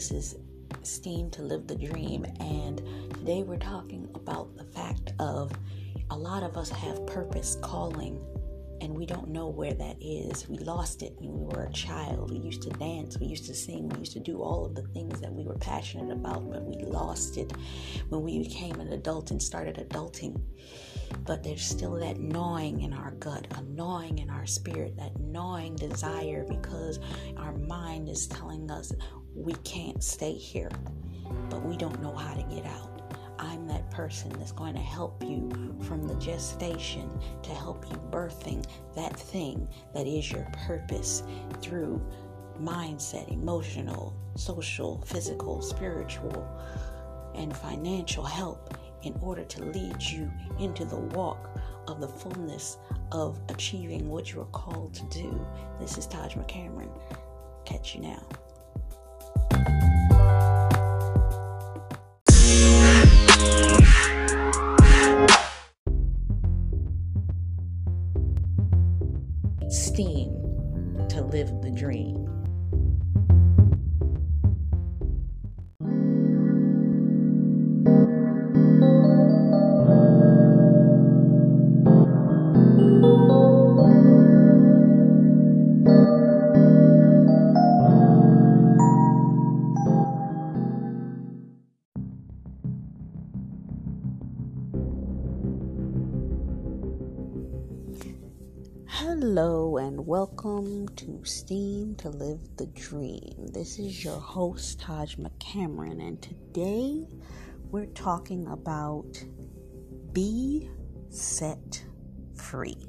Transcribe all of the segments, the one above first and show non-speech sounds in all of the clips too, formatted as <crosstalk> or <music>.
This is Steam to Live the Dream, and today we're talking about the fact of a lot of us have purpose, calling, and we don't know where that is. We lost it when we were a child. We used to dance, we used to sing, we used to do all of the things that we were passionate about, but we lost it when we became an adult and started adulting. But there's still that gnawing in our gut, a gnawing in our spirit, that gnawing desire because our mind is telling us we can't stay here, but we don't know how to get out. I'm that person that's going to help you from the gestation to help you birthing that thing that is your purpose through mindset, emotional, social, physical, spiritual, and financial help in order to lead you into the walk of the fullness of achieving what you are called to do. This is Taj McCameron. Catch you now. Steam to live the dream. Welcome to Steam to Live the Dream. This is your host, Taj McCameron, and today we're talking about Be Set Free.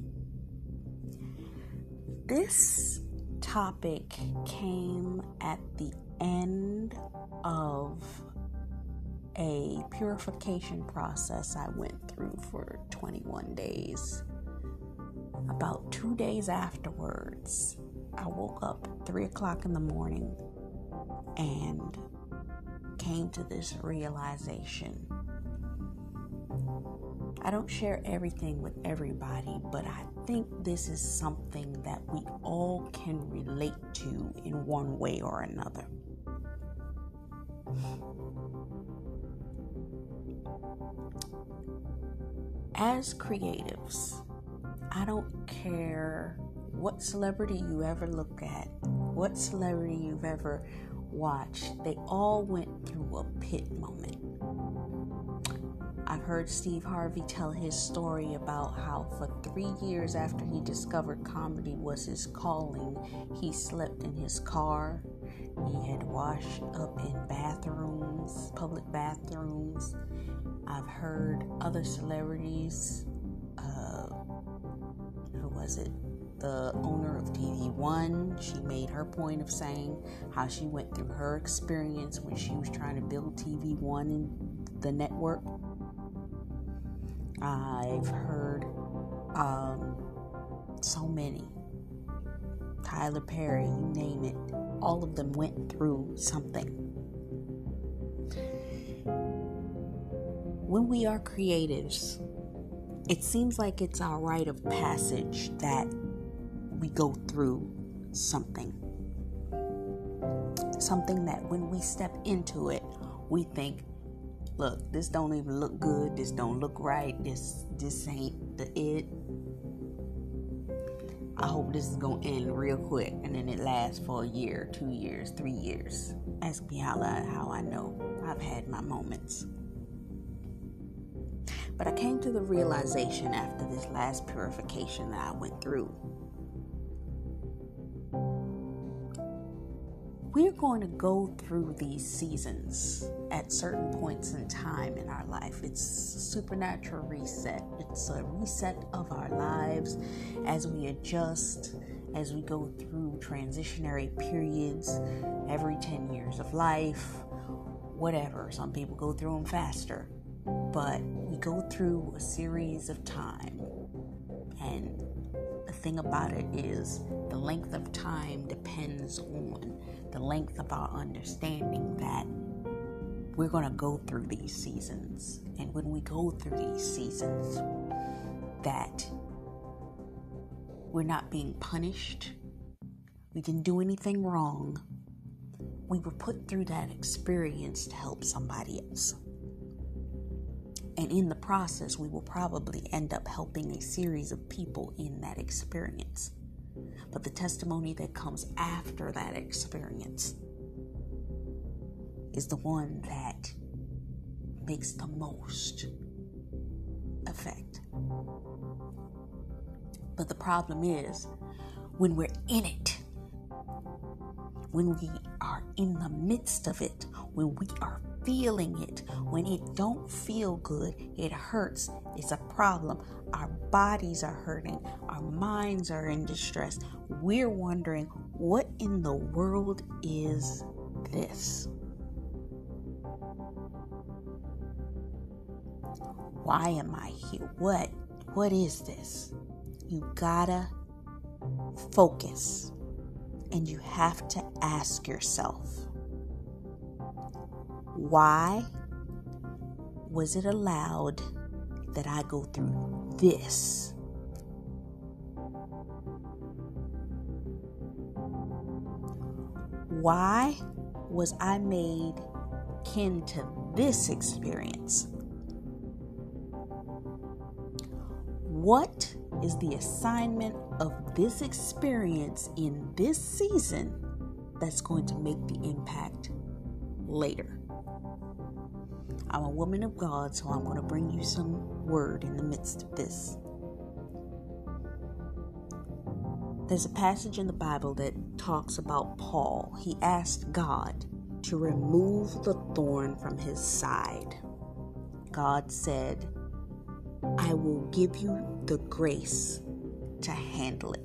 This topic came at the end of a purification process I went through for 21 days about two days afterwards, I woke up three o'clock in the morning and came to this realization. I don't share everything with everybody, but I think this is something that we all can relate to in one way or another. As creatives, I don't care what celebrity you ever look at, what celebrity you've ever watched, they all went through a pit moment. I've heard Steve Harvey tell his story about how for three years after he discovered comedy was his calling, he slept in his car. He had washed up in bathrooms, public bathrooms. I've heard other celebrities was it the owner of TV One? She made her point of saying how she went through her experience when she was trying to build TV One in the network. I've heard um, so many. Tyler Perry, you name it. All of them went through something. When we are creatives, it seems like it's our rite of passage that we go through something. Something that when we step into it, we think, look, this don't even look good, this don't look right, this this ain't the it. I hope this is gonna end real quick and then it lasts for a year, two years, three years. Ask me how I, how I know. I've had my moments. But I came to the realization after this last purification that I went through. We're going to go through these seasons at certain points in time in our life. It's a supernatural reset. It's a reset of our lives as we adjust, as we go through transitionary periods every 10 years of life, whatever. Some people go through them faster but we go through a series of time. And the thing about it is, the length of time depends on the length of our understanding that we're going to go through these seasons. And when we go through these seasons, that we're not being punished, we didn't do anything wrong, we were put through that experience to help somebody else. And in the process, we will probably end up helping a series of people in that experience. But the testimony that comes after that experience is the one that makes the most effect. But the problem is when we're in it, when we are in the midst of it, when we are feeling it, when it don't feel good, it hurts, it's a problem. Our bodies are hurting, our minds are in distress. We're wondering, what in the world is this? Why am I here? What? What is this? You gotta focus and you have to ask yourself why was it allowed that I go through this? Why was I made kin to this experience? What is the assignment of this experience in this season that's going to make the impact later? I'm a woman of God, so I'm going to bring you some word in the midst of this. There's a passage in the Bible that talks about Paul. He asked God to remove the thorn from his side. God said, I will give you the grace to handle it.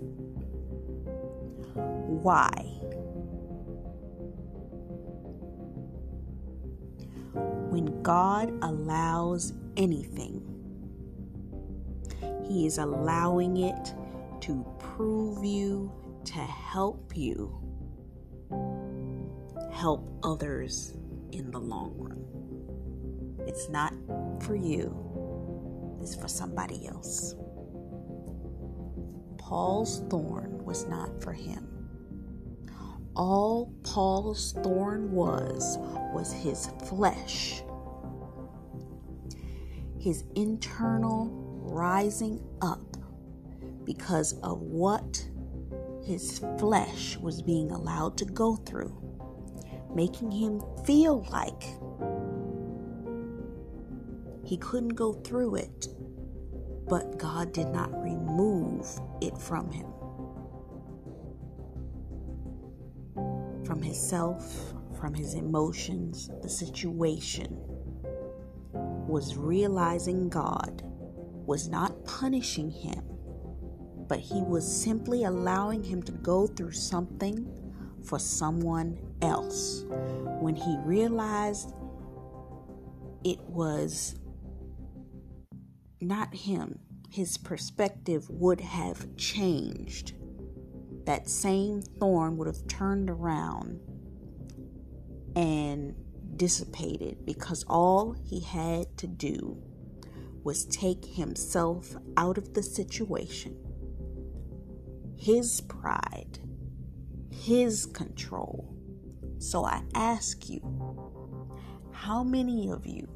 Why? God allows anything, He is allowing it to prove you, to help you, help others in the long run. It's not for you, it's for somebody else. Paul's thorn was not for him. All Paul's thorn was was his flesh, his internal rising up because of what his flesh was being allowed to go through, making him feel like he couldn't go through it but God did not remove it from him. From himself, from his emotions, the situation was realizing God was not punishing him, but he was simply allowing him to go through something for someone else. When he realized it was not him, his perspective would have changed. That same thorn would have turned around and dissipated because all he had to do was take himself out of the situation. His pride, his control. So I ask you, how many of you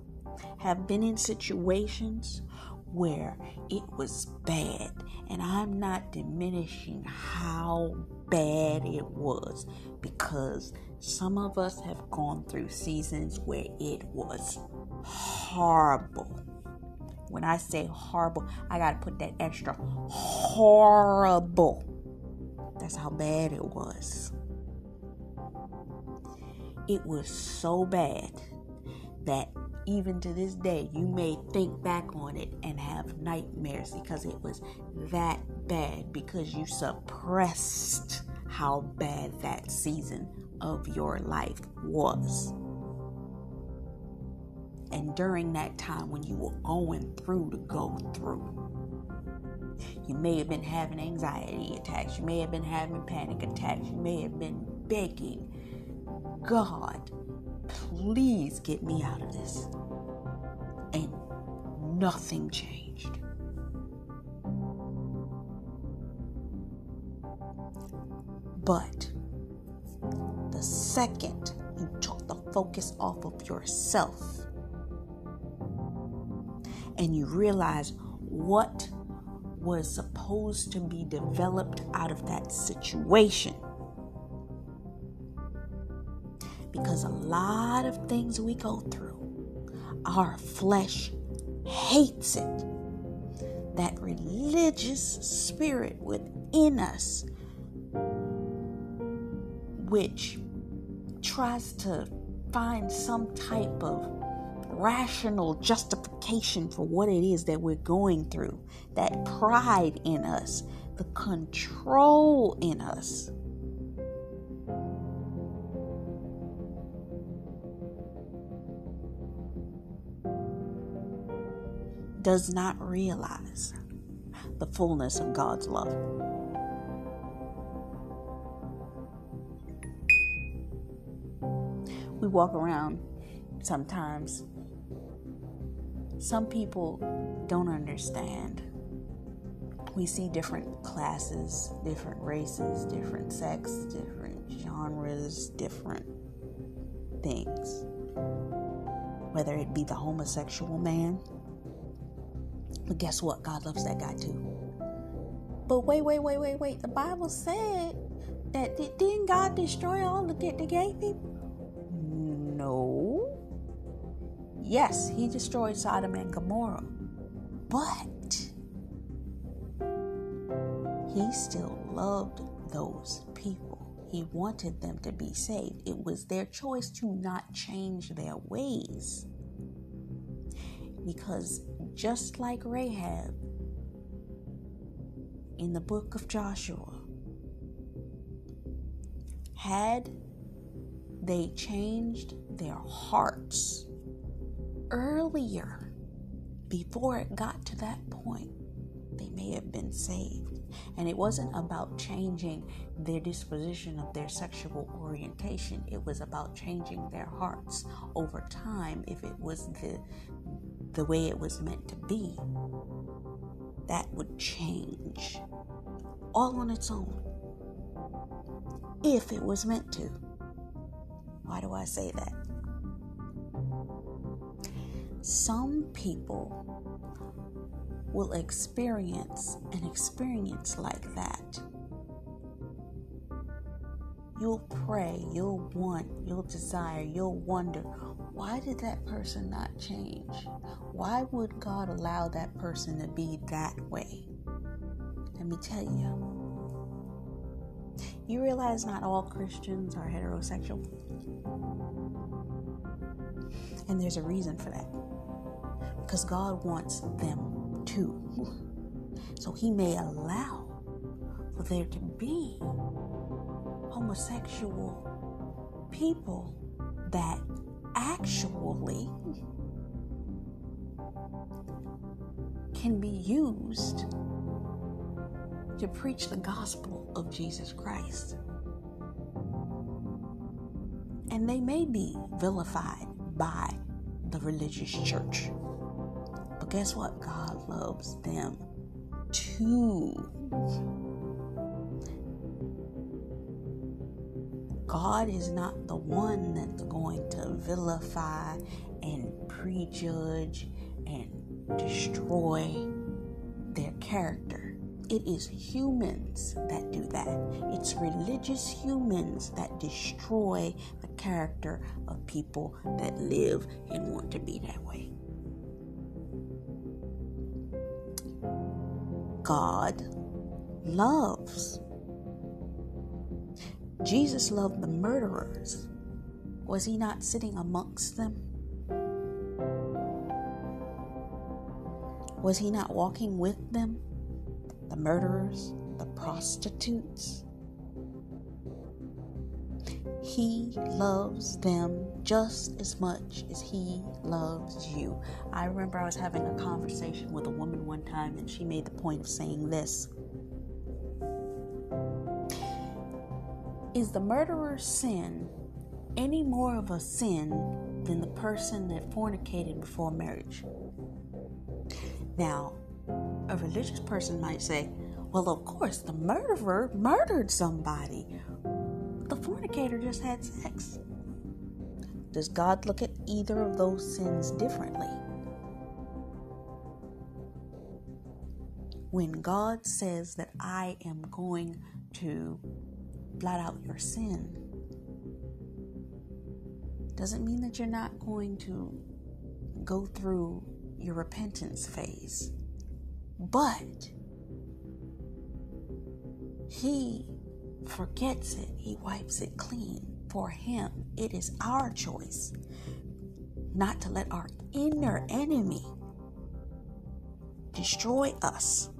have been in situations where it was bad. And I'm not diminishing how bad it was because some of us have gone through seasons where it was horrible. When I say horrible, I got to put that extra horrible. That's how bad it was. It was so bad that even to this day, you may think back on it and have nightmares because it was that bad because you suppressed how bad that season of your life was. And during that time when you were going through to go through, you may have been having anxiety attacks, you may have been having panic attacks, you may have been begging God please get me out of this. And nothing changed. But the second focus off of yourself and you realize what was supposed to be developed out of that situation. Because a lot of things we go through, our flesh hates it. That religious spirit within us, which tries to find some type of rational justification for what it is that we're going through, that pride in us, the control in us. Does not realize the fullness of God's love. We walk around sometimes some people don't understand. We see different classes, different races, different sex, different genres, different things. Whether it be the homosexual man. But guess what? God loves that guy too. But wait, wait, wait, wait, wait. The Bible said that didn't God destroy all the, the gay people? Yes, he destroyed Sodom and Gomorrah, but he still loved those people. He wanted them to be saved. It was their choice to not change their ways. Because just like Rahab in the book of Joshua, had they changed their hearts earlier, before it got to that point, they may have been saved. And it wasn't about changing their disposition of their sexual orientation, it was about changing their hearts over time if it was the the way it was meant to be. That would change all on its own. If it was meant to. Why do I say that? Some people will experience an experience like that. You'll pray, you'll want, you'll desire, you'll wonder, why did that person not change? Why would God allow that person to be that way? Let me tell you. You realize not all Christians are heterosexual? And there's a reason for that because God wants them to. So He may allow for there to be homosexual people that actually can be used to preach the gospel of Jesus Christ. And they may be vilified by the religious church guess what? God loves them too. God is not the one that's going to vilify and prejudge and destroy their character. It is humans that do that. It's religious humans that destroy the character of people that live and want to be that way. God loves. Jesus loved the murderers. Was he not sitting amongst them? Was he not walking with them? The murderers, the prostitutes. He loves them just as much as He loves you. I remember I was having a conversation with a woman one time, and she made the point of saying this Is the murderer's sin any more of a sin than the person that fornicated before marriage? Now, a religious person might say, well, of course, the murderer murdered somebody. Fornicator just had sex. Does God look at either of those sins differently? When God says that I am going to blot out your sin, doesn't mean that you're not going to go through your repentance phase. But He forgets it, He wipes it clean. For Him, it is our choice not to let our inner enemy destroy us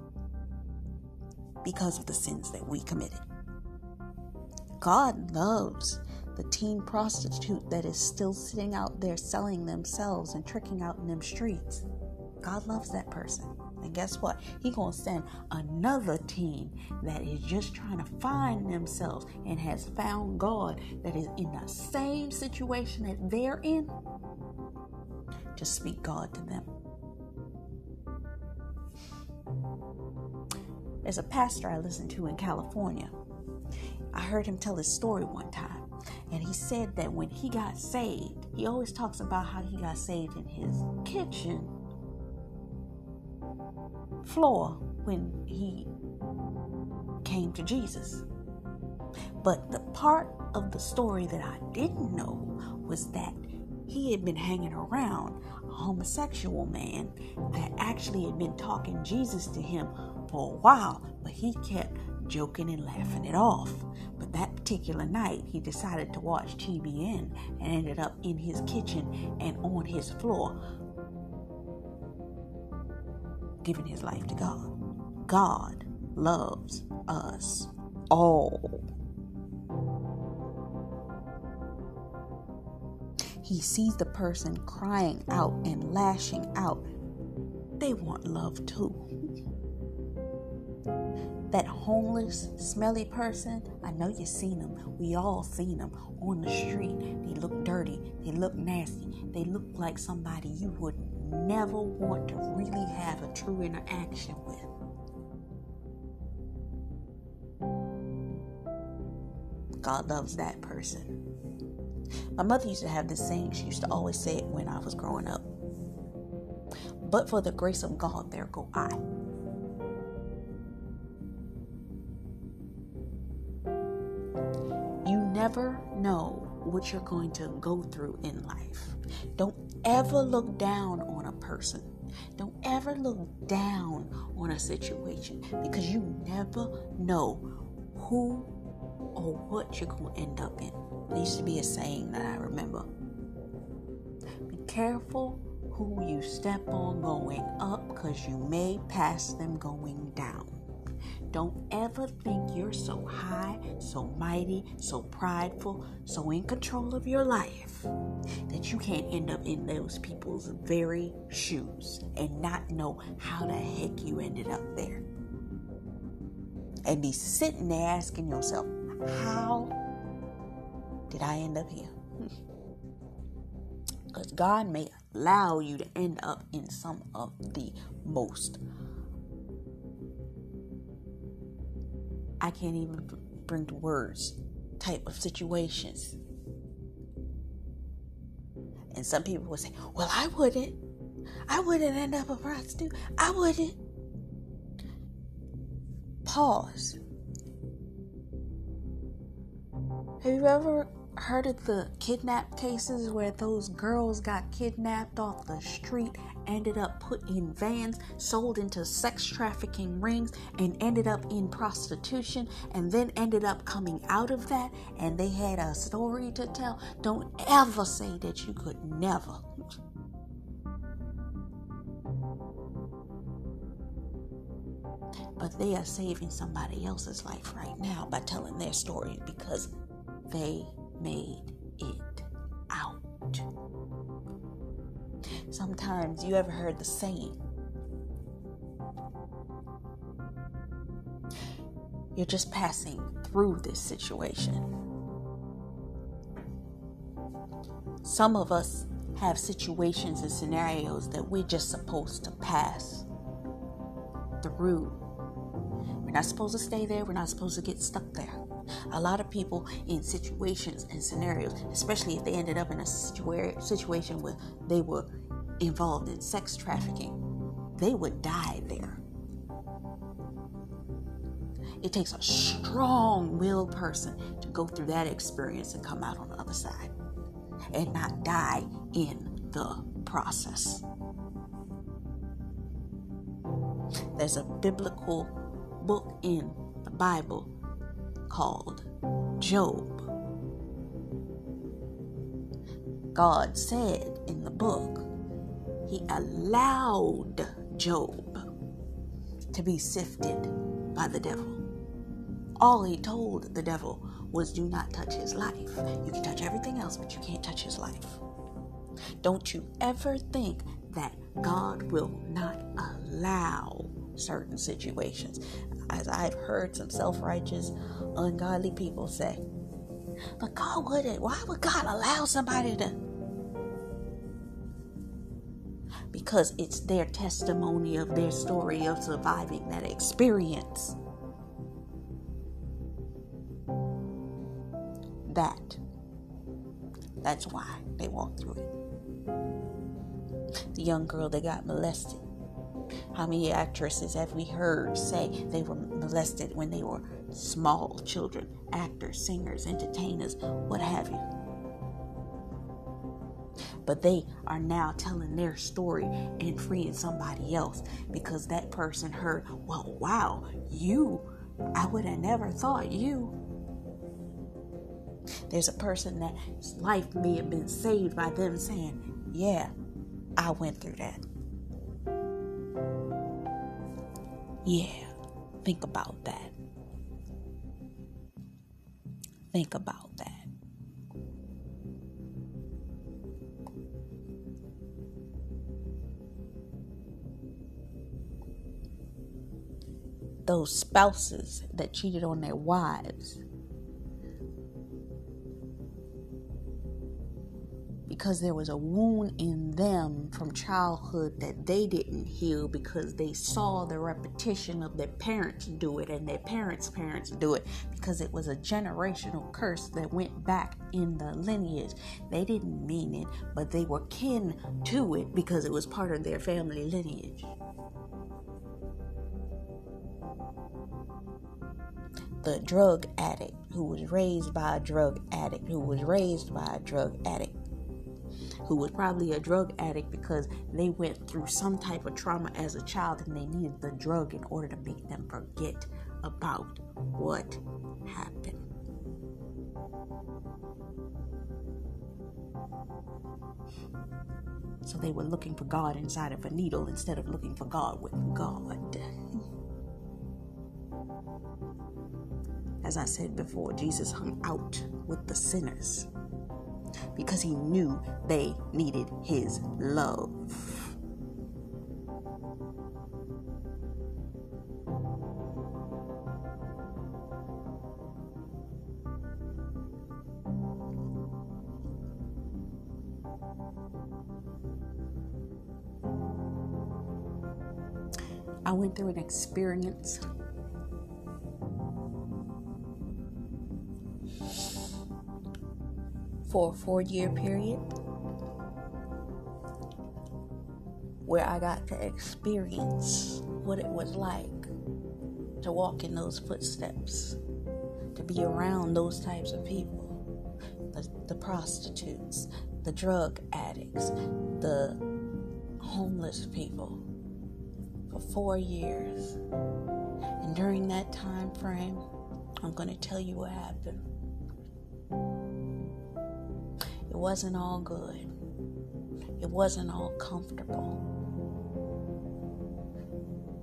because of the sins that we committed. God loves the teen prostitute that is still sitting out there selling themselves and tricking out in them streets. God loves that person. And guess what? He gonna send another team that is just trying to find themselves and has found God that is in the same situation that they're in to speak God to them. There's a pastor I listen to in California. I heard him tell his story one time. And he said that when he got saved, he always talks about how he got saved in his kitchen floor when he came to Jesus. But the part of the story that I didn't know was that he had been hanging around a homosexual man that actually had been talking Jesus to him for a while, but he kept joking and laughing it off. But that particular night, he decided to watch TBN and ended up in his kitchen and on his floor, giving his life to God. God loves us all. He sees the person crying out and lashing out. They want love too that homeless, smelly person, I know you've seen them. We all seen them on the street. They look dirty. They look nasty. They look like somebody you would never want to really have a true interaction with. God loves that person. My mother used to have this saying. She used to always say it when I was growing up. But for the grace of God, there go I. You never know what you're going to go through in life. Don't ever look down on person. Don't ever look down on a situation because you never know who or what you're going to end up in. There used to be a saying that I remember Be careful who you step on going up because you may pass them going down. Don't ever think you're so high, so mighty, so prideful, so in control of your life that you can't end up in those people's very shoes and not know how the heck you ended up there. And be sitting there asking yourself, how did I end up here? <laughs> Because God may allow you to end up in some of the most I can't even bring to words type of situations. And some people would say, Well, I wouldn't. I wouldn't end up a prostitute. I wouldn't. Pause. Have you ever heard of the kidnap cases where those girls got kidnapped off the street, ended up put in vans, sold into sex trafficking rings, and ended up in prostitution, and then ended up coming out of that, and they had a story to tell? Don't ever say that you could never. But they are saving somebody else's life right now by telling their story because they made it out. Sometimes you ever heard the saying, you're just passing through this situation. Some of us have situations and scenarios that we're just supposed to pass through. We're not supposed to stay there, we're not supposed to get stuck there. A lot of people in situations and scenarios, especially if they ended up in a situa- situation where they were involved in sex trafficking, they would die there. It takes a strong willed person to go through that experience and come out on the other side and not die in the process. There's a biblical book in the Bible called Job. God said in the book, He allowed Job to be sifted by the devil. All he told the devil was do not touch his life. You can touch everything else, but you can't touch his life. Don't you ever think that God will not allow certain situations. As I've heard some self righteous, ungodly people say, but God wouldn't. Why would God allow somebody to? Because it's their testimony of their story of surviving that experience. that. That's why they walked through it. The young girl that got molested. How many actresses have we heard say they were molested when they were small children, actors, singers, entertainers, what have you? But they are now telling their story and freeing somebody else because that person heard, well, wow, you, I would have never thought you there's a person that's life may have been saved by them saying, Yeah, I went through that. Yeah, think about that. Think about that. Those spouses that cheated on their wives because there was a wound in them from childhood that they didn't heal because they saw the repetition of their parents do it and their parents' parents do it because it was a generational curse that went back in the lineage. They didn't mean it, but they were kin to it because it was part of their family lineage. The drug addict who was raised by a drug addict, who was raised by a drug addict who was probably a drug addict because they went through some type of trauma as a child and they needed the drug in order to make them forget about what happened. So they were looking for God inside of a needle instead of looking for God with God. As I said before, Jesus hung out with the sinners because he knew they needed his love. I went through an experience for a four year period where I got to experience what it was like to walk in those footsteps, to be around those types of people the, the prostitutes, the drug addicts, the homeless people for four years. And during that time frame, I'm going to tell you what happened. It wasn't all good. It wasn't all comfortable.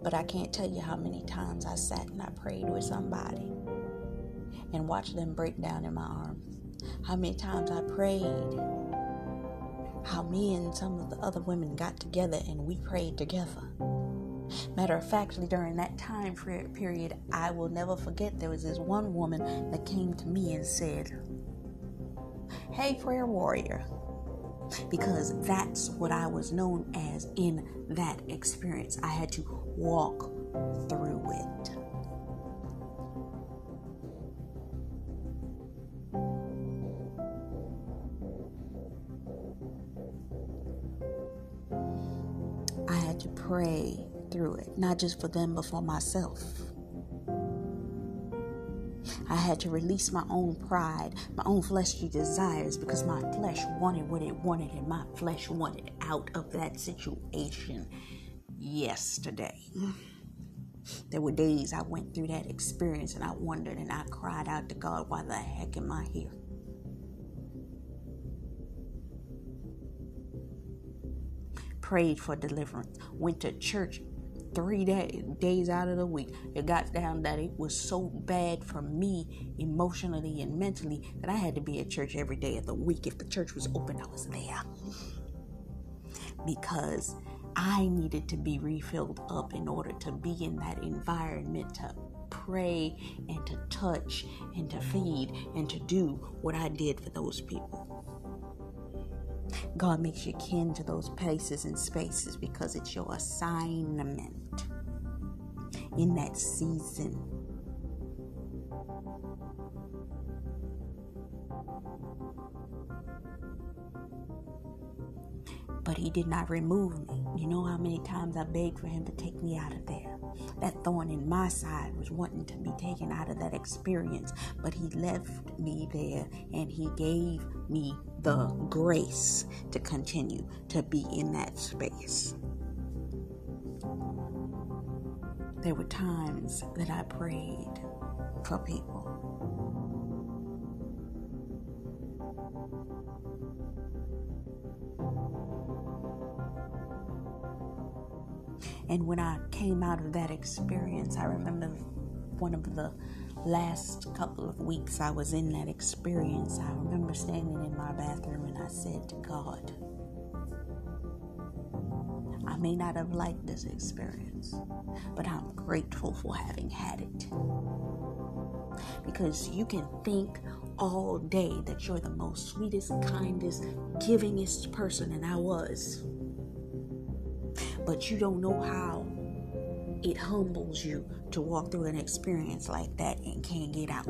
But I can't tell you how many times I sat and I prayed with somebody and watched them break down in my arms. How many times I prayed. How me and some of the other women got together and we prayed together. Matter of fact, during that time period, I will never forget there was this one woman that came to me and said, Hey, prayer warrior. Because that's what I was known as in that experience. I had to walk through it. I had to pray through it, not just for them, but for myself. Had to release my own pride, my own fleshly desires, because my flesh wanted what it wanted, and my flesh wanted out of that situation yesterday. There were days I went through that experience and I wondered and I cried out to God, why the heck am I here? Prayed for deliverance, went to church three day, days out of the week. It got down that it was so bad for me emotionally and mentally that I had to be at church every day of the week. If the church was open, I was there. Because I needed to be refilled up in order to be in that environment to pray and to touch and to feed and to do what I did for those people. God makes you kin to those places and spaces because it's your assignment in that season. But he did not remove me. You know how many times I begged for him to take me out of there? That thorn in my side was wanting to be taken out of that experience, but he left me there and he gave me the grace to continue to be in that space. There were times that I prayed for people. And when I came out of that experience, I remember one of the last couple of weeks I was in that experience. I remember standing in my bathroom and I said to God, I may not have liked this experience, but I'm grateful for having had it. Because you can think all day that you're the most sweetest, kindest, givingest person, and I was but you don't know how it humbles you to walk through an experience like that and can't get out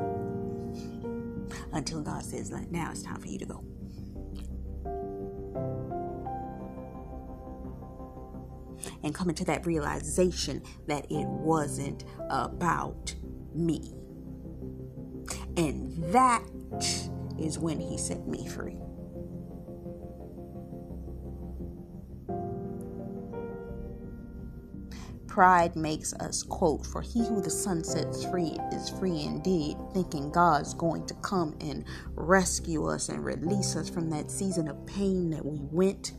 until God says, now it's time for you to go. And coming to that realization that it wasn't about me. And that is when he set me free. Pride makes us quote, For he who the Son sets free is free indeed, thinking God's going to come and rescue us and release us from that season of pain that we went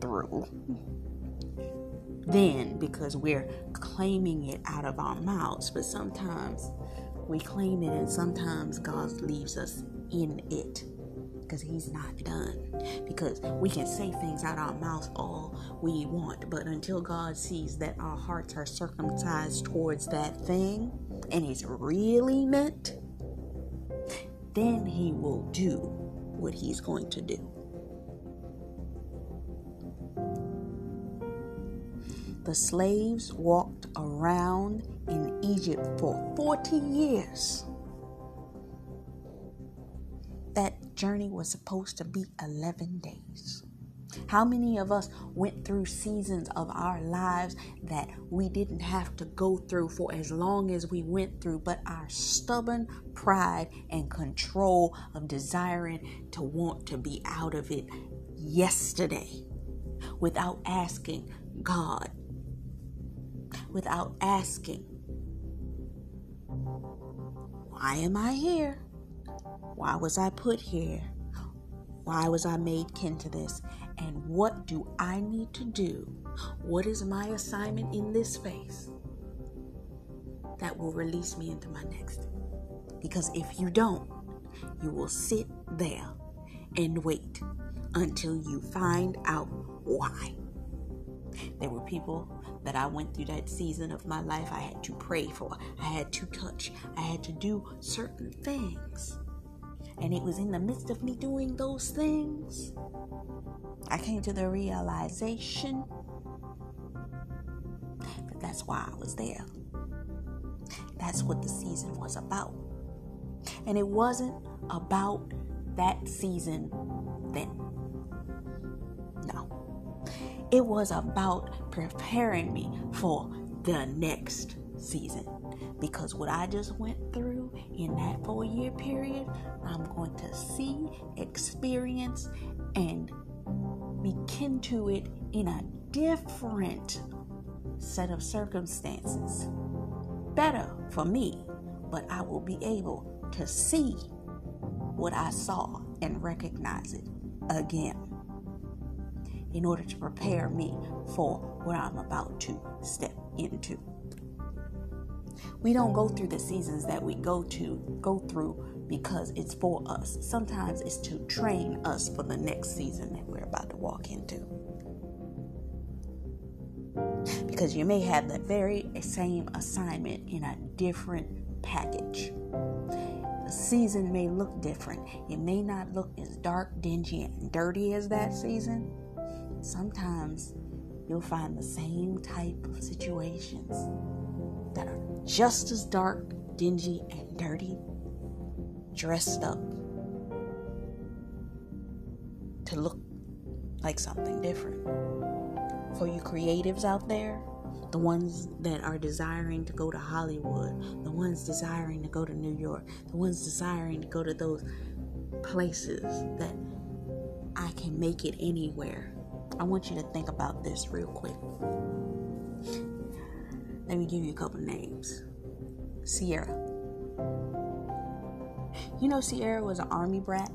through. Then, because we're claiming it out of our mouths, but sometimes we claim it and sometimes God leaves us in it because he's not done. Because we can say things out our mouth all we want, but until God sees that our hearts are circumcised towards that thing and it's really meant, then he will do what he's going to do. The slaves walked around in Egypt for 40 years. That journey was supposed to be 11 days. How many of us went through seasons of our lives that we didn't have to go through for as long as we went through, but our stubborn pride and control of desiring to want to be out of it yesterday without asking God, without asking, Why am I here? Why was I put here? Why was I made kin to this? And what do I need to do? What is my assignment in this space that will release me into my next? Because if you don't, you will sit there and wait until you find out why. There were people that I went through that season of my life I had to pray for, I had to touch, I had to do certain things and it was in the midst of me doing those things, I came to the realization that that's why I was there. That's what the season was about. And it wasn't about that season then. No. It was about preparing me for the next season. Because what I just went through in that four year period, I'm going to see, experience, and begin to it in a different set of circumstances. Better for me, but I will be able to see what I saw and recognize it again in order to prepare me for what I'm about to step into. We don't go through the seasons that we go to go through because it's for us. Sometimes it's to train us for the next season that we're about to walk into. Because you may have the very same assignment in a different package. The season may look different. It may not look as dark, dingy, and dirty as that season. Sometimes you'll find the same type of situations that are just as dark, dingy, and dirty, dressed up to look like something different. For you creatives out there, the ones that are desiring to go to Hollywood, the ones desiring to go to New York, the ones desiring to go to those places that I can make it anywhere. I want you to think about this real quick. Let me give you a couple names. Ciara. You know, Ciara was an army brat.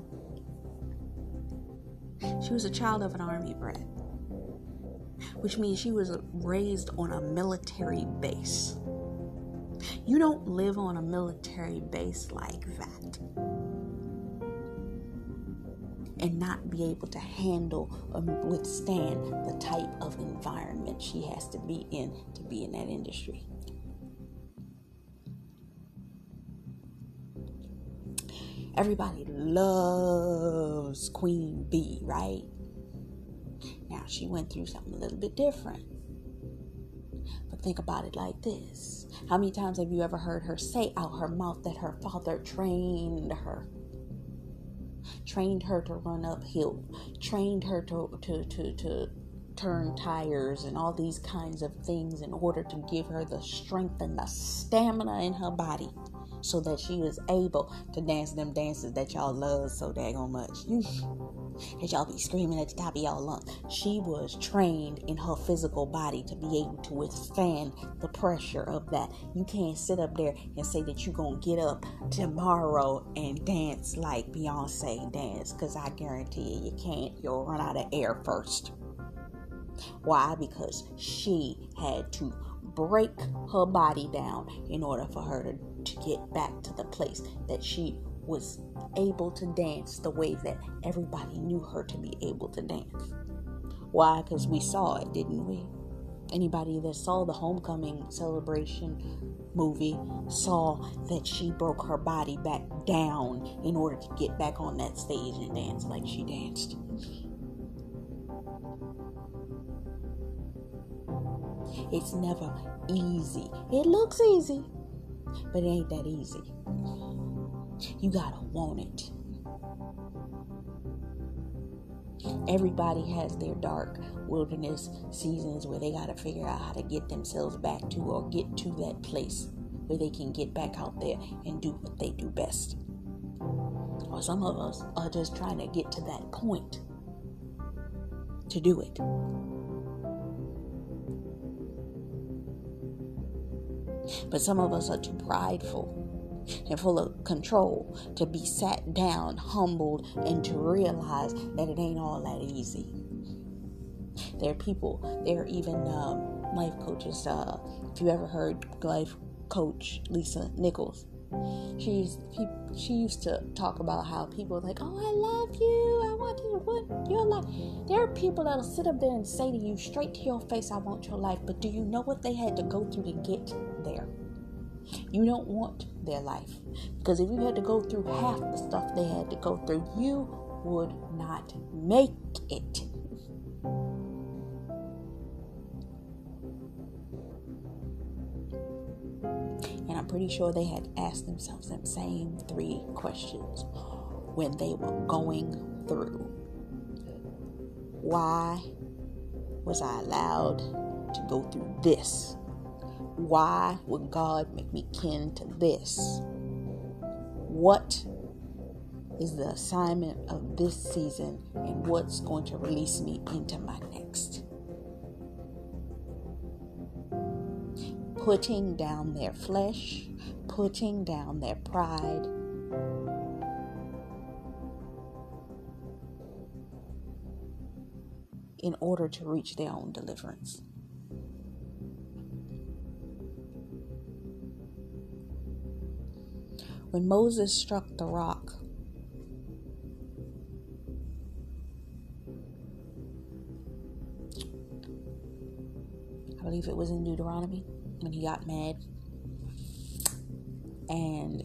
She was a child of an army brat, which means she was raised on a military base. You don't live on a military base like that and not be able to handle or withstand the type of environment she has to be in to be in that industry. Everybody loves Queen Bey, right? Now, she went through something a little bit different. But think about it like this How many times have you ever heard her say out her mouth that her father trained her? Trained her to run uphill, trained her to, to, to, to turn tires and all these kinds of things in order to give her the strength and the stamina in her body so that she was able to dance them dances that y'all love so daggone much. <laughs> that y'all be screaming at the top of y'all lungs. She was trained in her physical body to be able to withstand the pressure of that. You can't sit up there and say that you're gonna get up tomorrow and dance like Beyonce dance, because I guarantee you you can't. You'll run out of air first. Why? Because she had to break her body down in order for her to, to get back to the place that she was able to dance the way that everybody knew her to be able to dance. Why? Because we saw it, didn't we? Anybody that saw the homecoming celebration movie saw that she broke her body back down in order to get back on that stage and dance like she danced. It's never easy. It looks easy, but it ain't that easy. You gotta want it. Everybody has their dark wilderness seasons where they got to figure out how to get themselves back to or get to that place where they can get back out there and do what they do best. Or some of us are just trying to get to that point to do it. But some of us are too prideful and full of control to be sat down, humbled, and to realize that it ain't all that easy. There are people, there are even um, life coaches. Uh, if you ever heard life coach Lisa Nichols, she, she used to talk about how people are like, "Oh, I love you. I want you to want your life." There are people that'll sit up there and say to you straight to your face, "I want your life," but do you know what they had to go through to get there? You don't want their life. Because if you had to go through half the stuff they had to go through, you would not make it. And I'm pretty sure they had asked themselves the same three questions when they were going through. Why? was I allowed to go through this? Why would God make me kin to this? What is the assignment of this season and what's going to release me into my next? Putting down their flesh, putting down their pride, in order to reach their own deliverance. When Moses struck the rock, I believe it was in Deuteronomy when he got mad and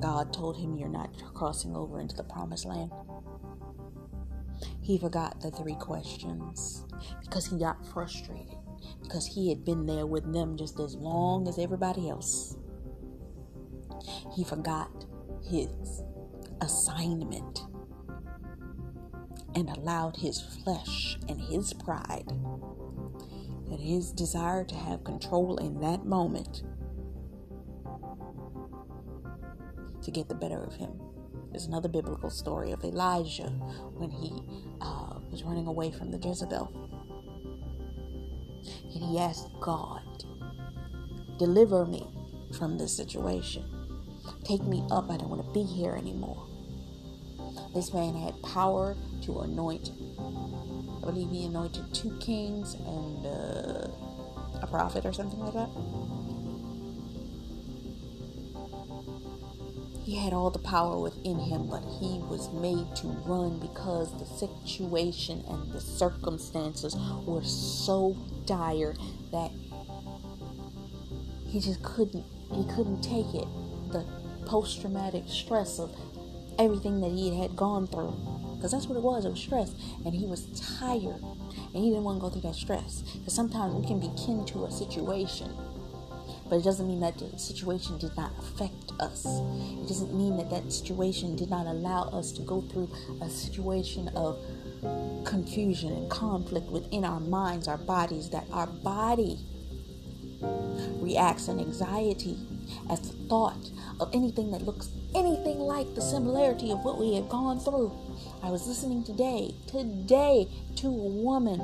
God told him, You're not crossing over into the promised land. He forgot the three questions because he got frustrated because he had been there with them just as long as everybody else. He forgot his assignment and allowed his flesh and his pride and his desire to have control in that moment to get the better of him. There's another biblical story of Elijah when he uh, was running away from the Jezebel. And he asked God, Deliver me from this situation. Take me up. I don't want to be here anymore. This man had power to anoint, I believe he anointed two kings and uh, a prophet or something like that. He had all the power within him, but he was made to run because the situation and the circumstances were so dire that he just couldn't he couldn't take it. Post traumatic stress of everything that he had gone through. Because that's what it was, it was stress. And he was tired. And he didn't want to go through that stress. Because sometimes we can be kin to a situation but it doesn't mean that the situation did not affect us. It doesn't mean that that situation did not allow us to go through a situation of confusion and conflict within our minds, our bodies, that our body reacts in anxiety at the thought of anything that looks anything like the similarity of what we have gone through. I was listening today, today, to a woman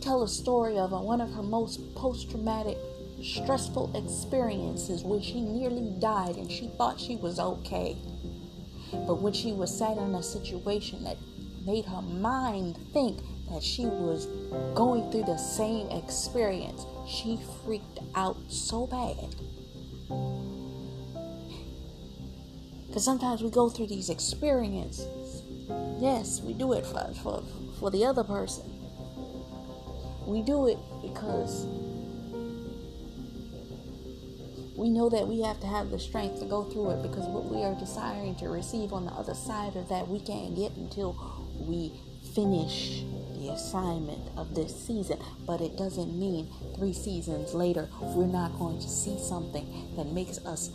tell a story of one of her most post traumatic stressful experiences when she nearly died and she thought she was okay. But when she was sat in a situation that made her mind think that she was going through the same experience, she freaked out so bad. Because sometimes we go through these experiences. Yes, we do it for, for, for the other person. We do it because we know that we have to have the strength to go through it because what we are desiring to receive on the other side of that we can't get until we finish assignment of this season. But it doesn't mean three seasons later we're not going to see something that makes us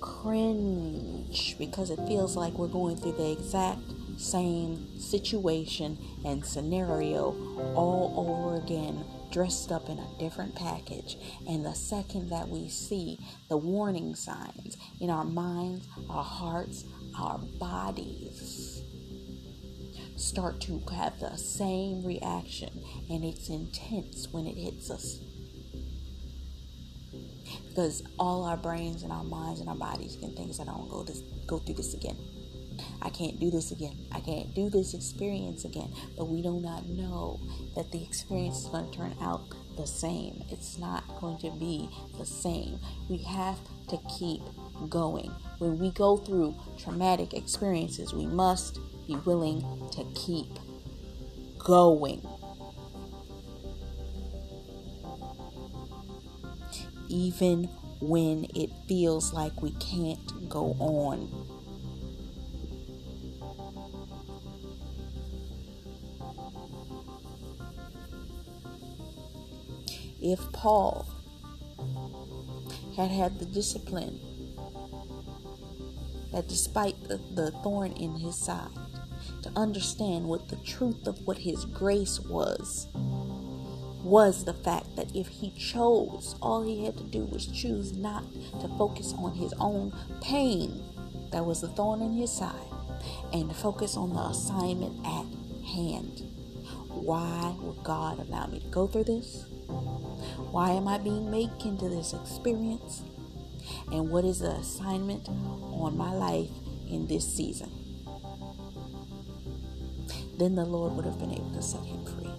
cringe because it feels like we're going through the exact same situation and scenario all over again, dressed up in a different package. And the second that we see the warning signs in our minds, our hearts, our bodies start to have the same reaction, and it's intense when it hits us. Because all our brains and our minds and our bodies can think, I don't go this go through this again. I can't do this again. I can't do this experience again. But we do not know that the experience is going to turn out the same. It's not going to be the same. We have to keep going. When we go through traumatic experiences, we must be willing to keep going. Even when it feels like we can't go on. if Paul had had the discipline that despite the, the thorn in his side, to understand what the truth of what his grace was was the fact that if he chose, all he had to do was choose not to focus on his own pain that was the thorn in his side and focus on the assignment at hand. Why would God allow me to go through this? Why am I being made into this experience? And what is the assignment on my life in this season? Then the Lord would have been able to set him free.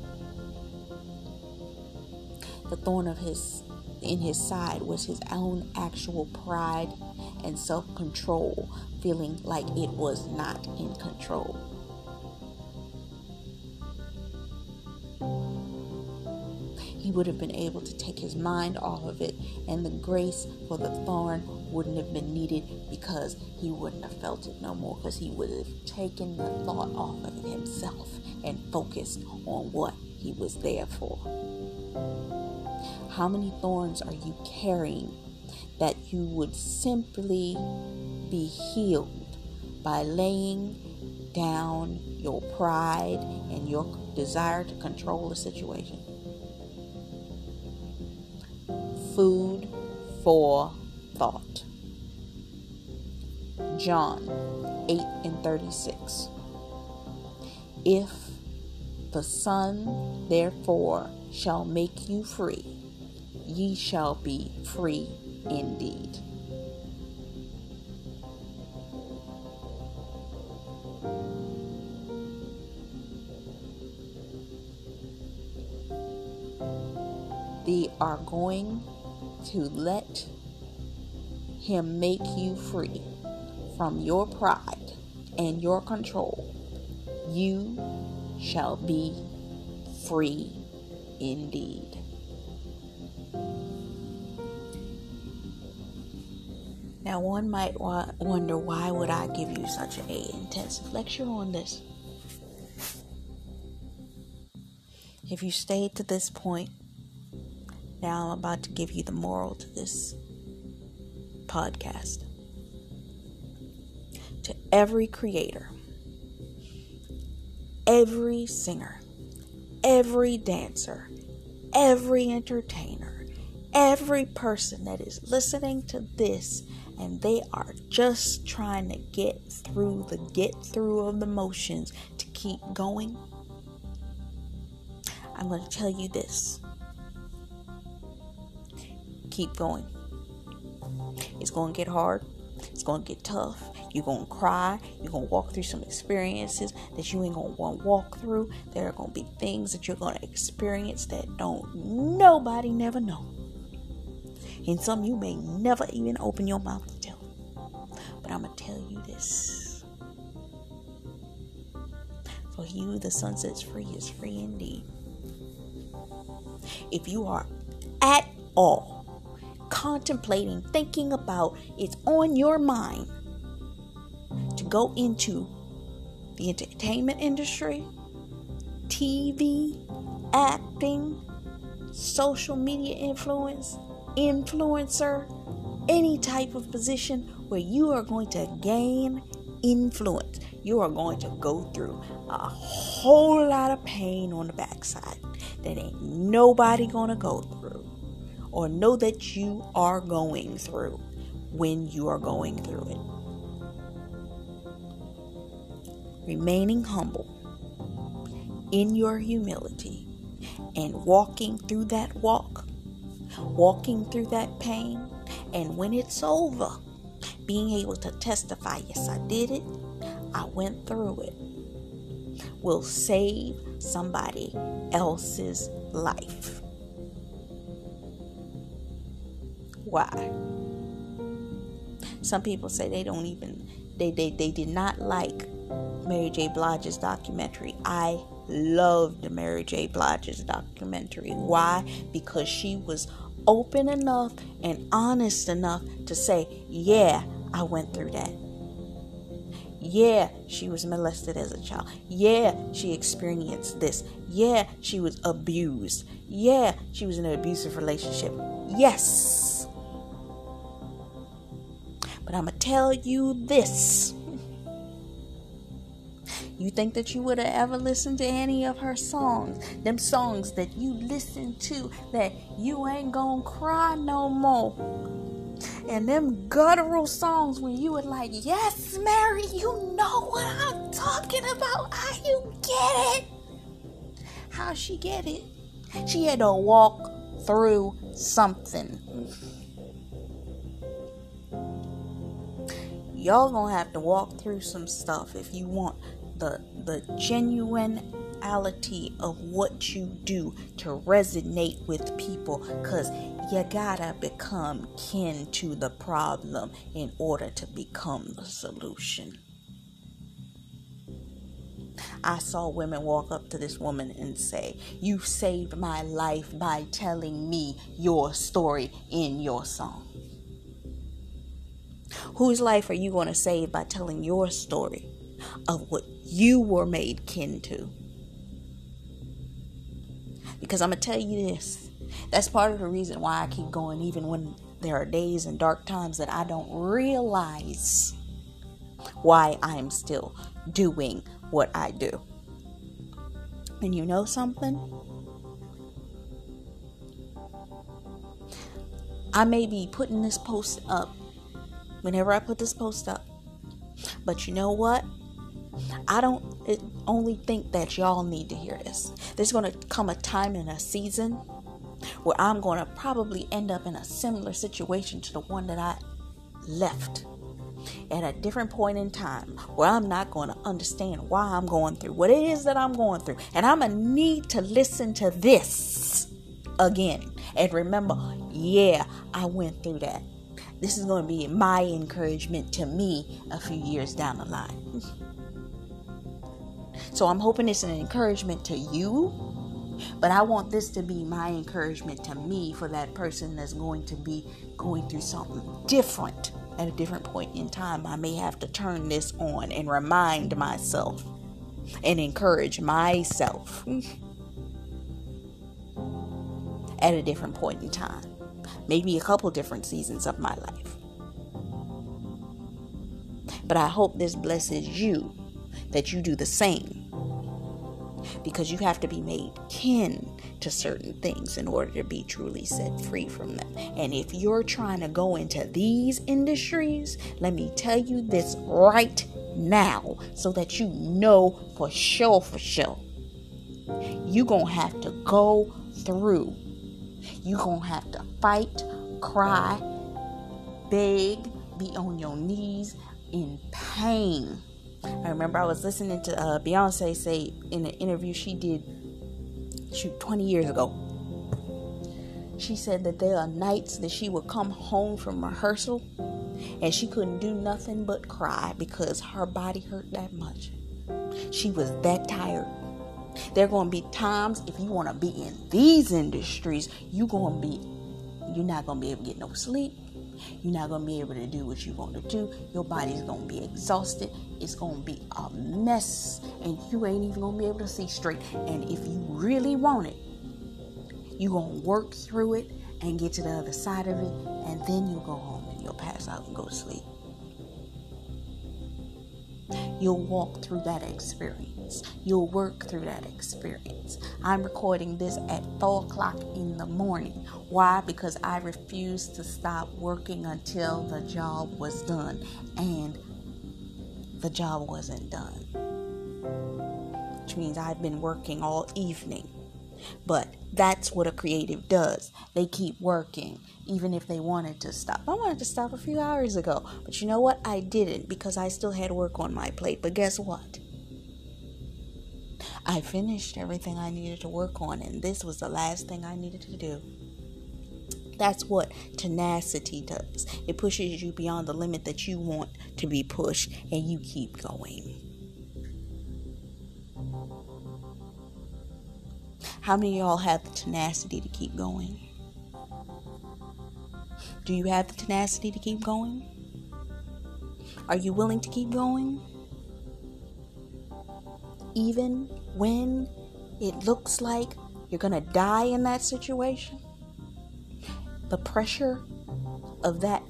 The thorn of his in his side was his own actual pride and self-control, feeling like it was not in control. He would have been able to take his mind off of it, and the grace for the thorn wouldn't have been needed because he wouldn't have felt it no more because he would have taken the thought off of himself and focused on what he was there for. How many thorns are you carrying that you would simply be healed by laying down your pride and your desire to control the situation? Food for thought. John 8 and 36. If the Son therefore shall make you free, ye shall be free indeed. They are going to let Him make you free from your pride and your control. You shall be free indeed. Now, one might wonder why would I give you such an intensive lecture on this? If you stayed to this point, now I'm about to give you the moral to this podcast. To every creator, every singer, every dancer, every entertainer, every person that is listening to this and they are just trying to get through the get through of the motions to keep going. I'm going to tell you this keep going. It's going to get hard. It's going to get tough. You're going to cry. You're going to walk through some experiences that you ain't going to want to walk through. There are going to be things that you're going to experience that don't nobody never know. And some you may never even open your mouth to tell. But I'm going to tell you this. For you, the Son sets free is free indeed. If you are at all contemplating, thinking about, it's on your mind to go into the entertainment industry, TV, acting, social media influence, influencer, any type of position where you are going to gain influence. You are going to go through a whole lot of pain on the backside that ain't nobody gonna go through or know that you are going through when you are going through it. Remaining humble in your humility and walking through that walk walking through that pain, and when it's over, being able to testify, yes, I did it, I went through it, will save somebody else's life. Why? Some people say they don't even, they, they, they did not like Mary J. Blige's documentary. I loved Mary J. Blige's documentary. Why? Because she was open enough and honest enough to say, Yeah, I went through that. Yeah, she was molested as a child. Yeah, she experienced this. Yeah, she was abused. Yeah, she was in an abusive relationship. Yes. But I'm going to tell you this You think that you would have ever listened to any of her songs? Them songs that you listen to that you ain't gonna cry no more. And them guttural songs when you were like, Yes, Mary, you know what I'm talking about. How you get it? How she get it? She had to walk through something. Y'all gonna have to walk through some stuff if you want the the genuinity of what you do to resonate with people because you gotta become kin to the problem in order to become the solution. I saw women walk up to this woman and say, You saved my life by telling me your story in your song. Whose life are you going to save by telling your story of what you were made kin to? Because I'm going to tell you this that's part of the reason why I keep going, even when there are days and dark times that I don't realize why I'm still doing what I do. And you know something? I may be putting this post up whenever I put this post up. But you know what? I don't it, only think that y'all need to hear this. There's going to come a time in a season where I'm going to probably end up in a similar situation to the one that I left at a different point in time where I'm not going to understand why I'm going through what it is that I'm going through. And I'm going to need to listen to this again and remember, yeah, I went through that. This is going to be my encouragement to me a few years down the line. <laughs> So I'm hoping it's an encouragement to you, but I want this to be my encouragement to me for that person that's going to be going through something different at a different point in time. I may have to turn this on and remind myself and encourage myself <laughs> at a different point in time maybe a couple different seasons of my life. But I hope this blesses you that you do the same. Because you have to be made kin to certain things in order to be truly set free from them. And if you're trying to go into these industries, let me tell you this right now so that you know for sure, for sure. You're going to have to go through you're going to have to fight, cry, beg, be on your knees in pain. I remember I was listening to uh, Beyonce say in an interview she did, shoot, 20 years ago. She said that there are nights that she would come home from rehearsal and she couldn't do nothing but cry because her body hurt that much. She was that tired there are going to be times if you want to be in these industries, you're going to be you're not going to be able to get no sleep. You're not going to be able to do what you want to do. Your body's going to be exhausted. It's going to be a mess. And you ain't even going to be able to see straight. And if you really want it, you're going to work through it and get to the other side of it. And then you'll go home and you'll pass out and go to sleep. You'll walk through that experience. You'll work through that experience. I'm recording this at 4 o'clock in the morning. Why? Because I refused to stop working until the job was done. And the job wasn't done. Which means I've been working all evening. But that's what a creative does. They keep working even if they wanted to stop. I wanted to stop a few hours ago, but you know what? I didn't because I still had work on my plate. But guess what? I finished everything I needed to work on, and this was the last thing I needed to do. That's what tenacity does. It pushes you beyond the limit that you want to be pushed, and you keep going. How many of y'all have the tenacity to keep going? Do you have the tenacity to keep going? Are you willing to keep going? Even when it looks like you're going to die in that situation? The pressure of that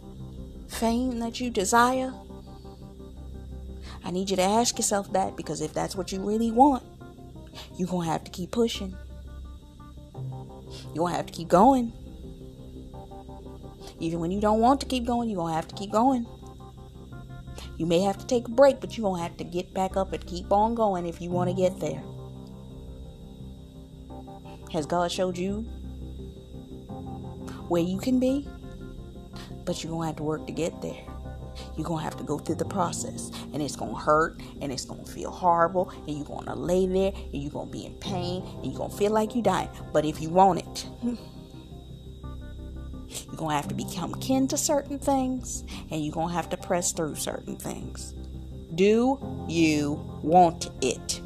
fame that you desire? I need you to ask yourself that because if that's what you really want, you're going to have to keep pushing. You're going to have to keep going. Even when you don't want to keep going, you're going to have to keep going. You may have to take a break, but you're going to have to get back up and keep on going if you want to get there. Has God showed you where you can be? But you're going to have to work to get there. You're going to have to go through the process. And it's going to hurt and it's going to feel horrible. And you're going to lay there and you're going to be in pain and you're going to feel like you're dying. But if you want it, <laughs> going to have to become kin to certain things and you're going to have to press through certain things. Do you want it?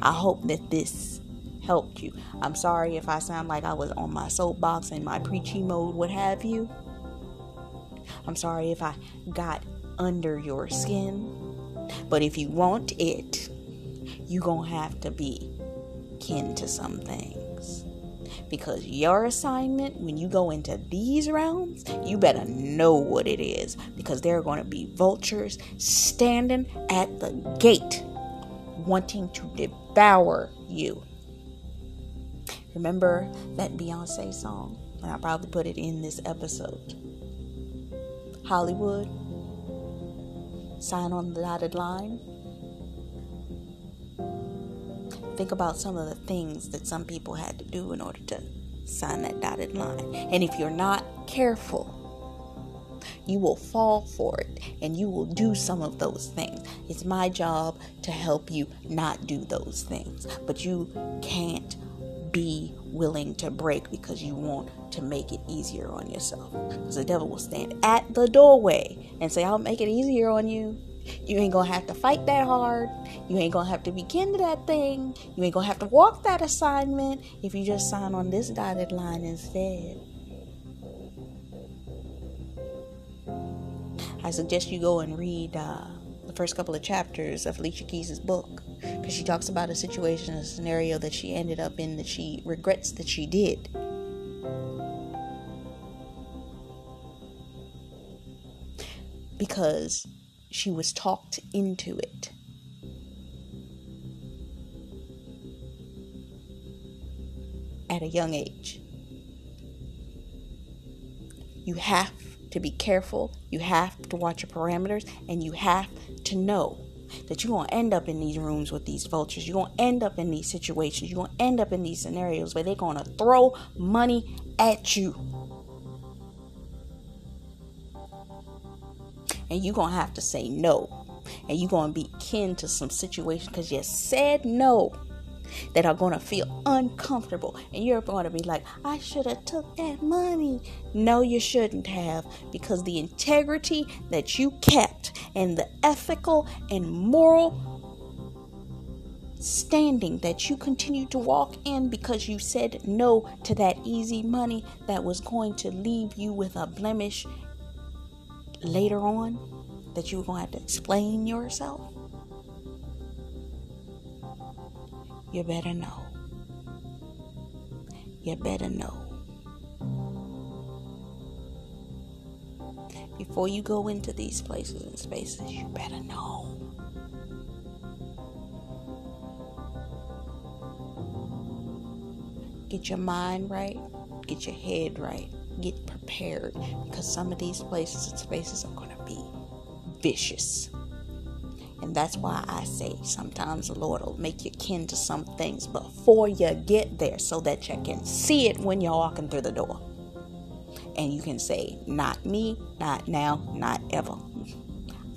I hope that this helped you. I'm sorry if I sound like I was on my soapbox in my preachy mode, what have you. I'm sorry if I got under your skin. But if you want it, you're going to have to be kin to some things. Because your assignment, when you go into these realms, you better know what it is. Because there are going to be vultures standing at the gate wanting to devour you. Remember that Beyonce song? And I probably put it in this episode. Hollywood, sign on the dotted line. Think about some of the things that some people had to do in order to sign that dotted line. And if you're not careful, you will fall for it and you will do some of those things. It's my job to help you not do those things, but you can't be willing to break because you want to make it easier on yourself. Because the devil will stand at the doorway and say, I'll make it easier on you. You ain't gonna have to fight that hard. You ain't gonna have to begin to that thing. You ain't gonna have to walk that assignment if you just sign on this dotted line instead. I suggest you go and read uh, the first couple of chapters of Alicia Keys' book because she talks about a situation, a scenario that she ended up in that she regrets that she did. Because she was talked into it. At a young age. You have to be careful, you have to watch your parameters, and you have to know that you're going to end up in these rooms with these vultures. You're going to end up in these situations. You're going to end up in these scenarios where they're going to throw money at you. And you're going to have to say no. And you're going to be kin to some situations because you said no that are going to feel uncomfortable and you're going to be like i should have took that money no you shouldn't have because the integrity that you kept and the ethical and moral standing that you continue to walk in because you said no to that easy money that was going to leave you with a blemish later on that you were going to have to explain yourself You better know. You better know. Before you go into these places and spaces, you better know. Get your mind right, get your head right, get prepared because some of these places and spaces are going to be vicious. And that's why I say sometimes the Lord will make you kin to some things before you get there so that you can see it when you're walking through the door. And you can say, Not me, not now, not ever.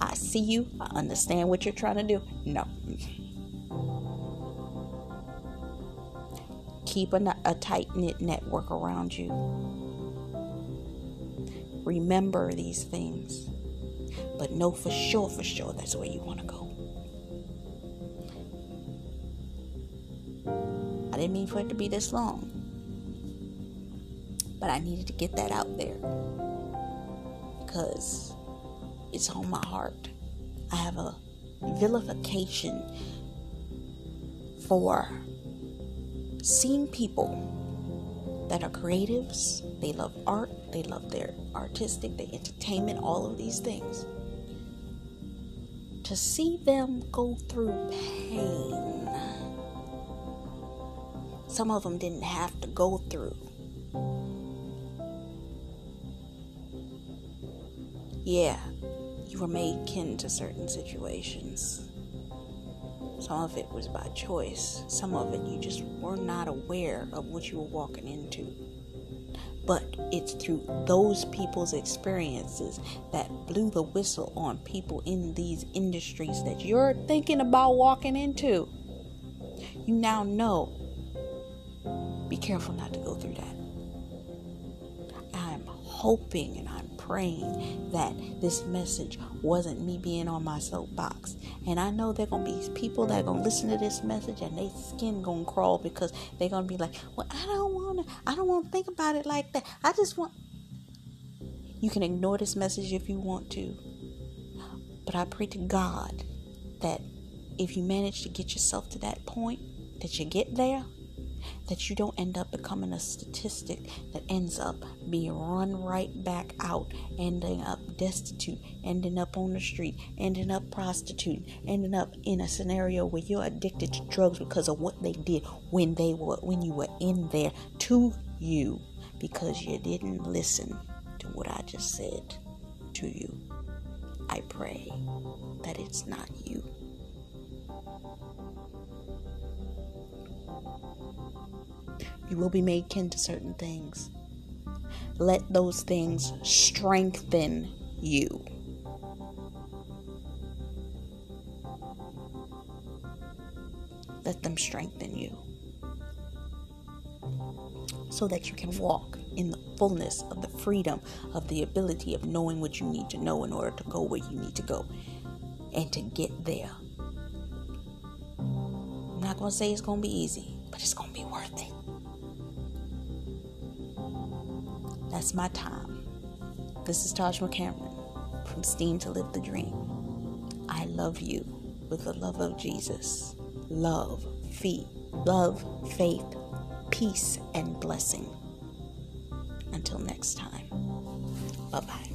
I see you. I understand what you're trying to do. No. Keep a, a tight knit network around you. Remember these things but know for sure, for sure, that's where you want to go. I didn't mean for it to be this long, but I needed to get that out there because it's on my heart. I have a vilification for seeing people that are creatives, they love art, they love their artistic, their entertainment, all of these things. To see them go through pain, some of them didn't have to go through. Yeah, you were made kin to certain situations. Some of it was by choice. Some of it you just were not aware of what you were walking into. But it's through those people's experiences that blew the whistle on people in these industries that you're thinking about walking into. You now know. Be careful not to go through that. I'm hoping and I'm praying that this message wasn't me being on my soapbox. And I know there gonna be people that are gonna listen to this message and their skin gonna crawl because they're gonna be like, Well, I don't I don't wanna think about it like that. I just want you can ignore this message if you want to. But I pray to God that if you manage to get yourself to that point, that you get there, that you don't end up becoming a statistic that ends up being run right back out, ending up destitute, ending up on the street, ending up prostitute, ending up in a scenario where you're addicted to drugs because of what they did when they were when you were in there to you because you didn't listen to what I just said to you. I pray that it's not you. You will be made kin to certain things. Let those things strengthen you. Let them strengthen you so that you can walk in the fullness of the freedom of the ability of knowing what you need to know in order to go where you need to go and to get there. I'm not going to say it's going to be easy, but it's going to be That's my time. This is Taj McCameron from Steam to Live the Dream. I love you with the love of Jesus. Love, feet, love, faith, peace, and blessing. Until next time, bye bye.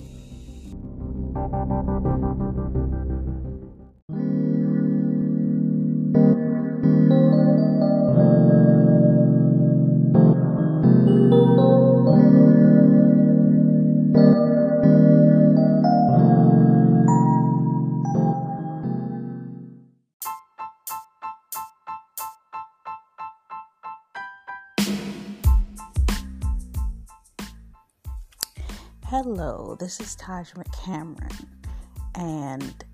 This is Taj McCameron, and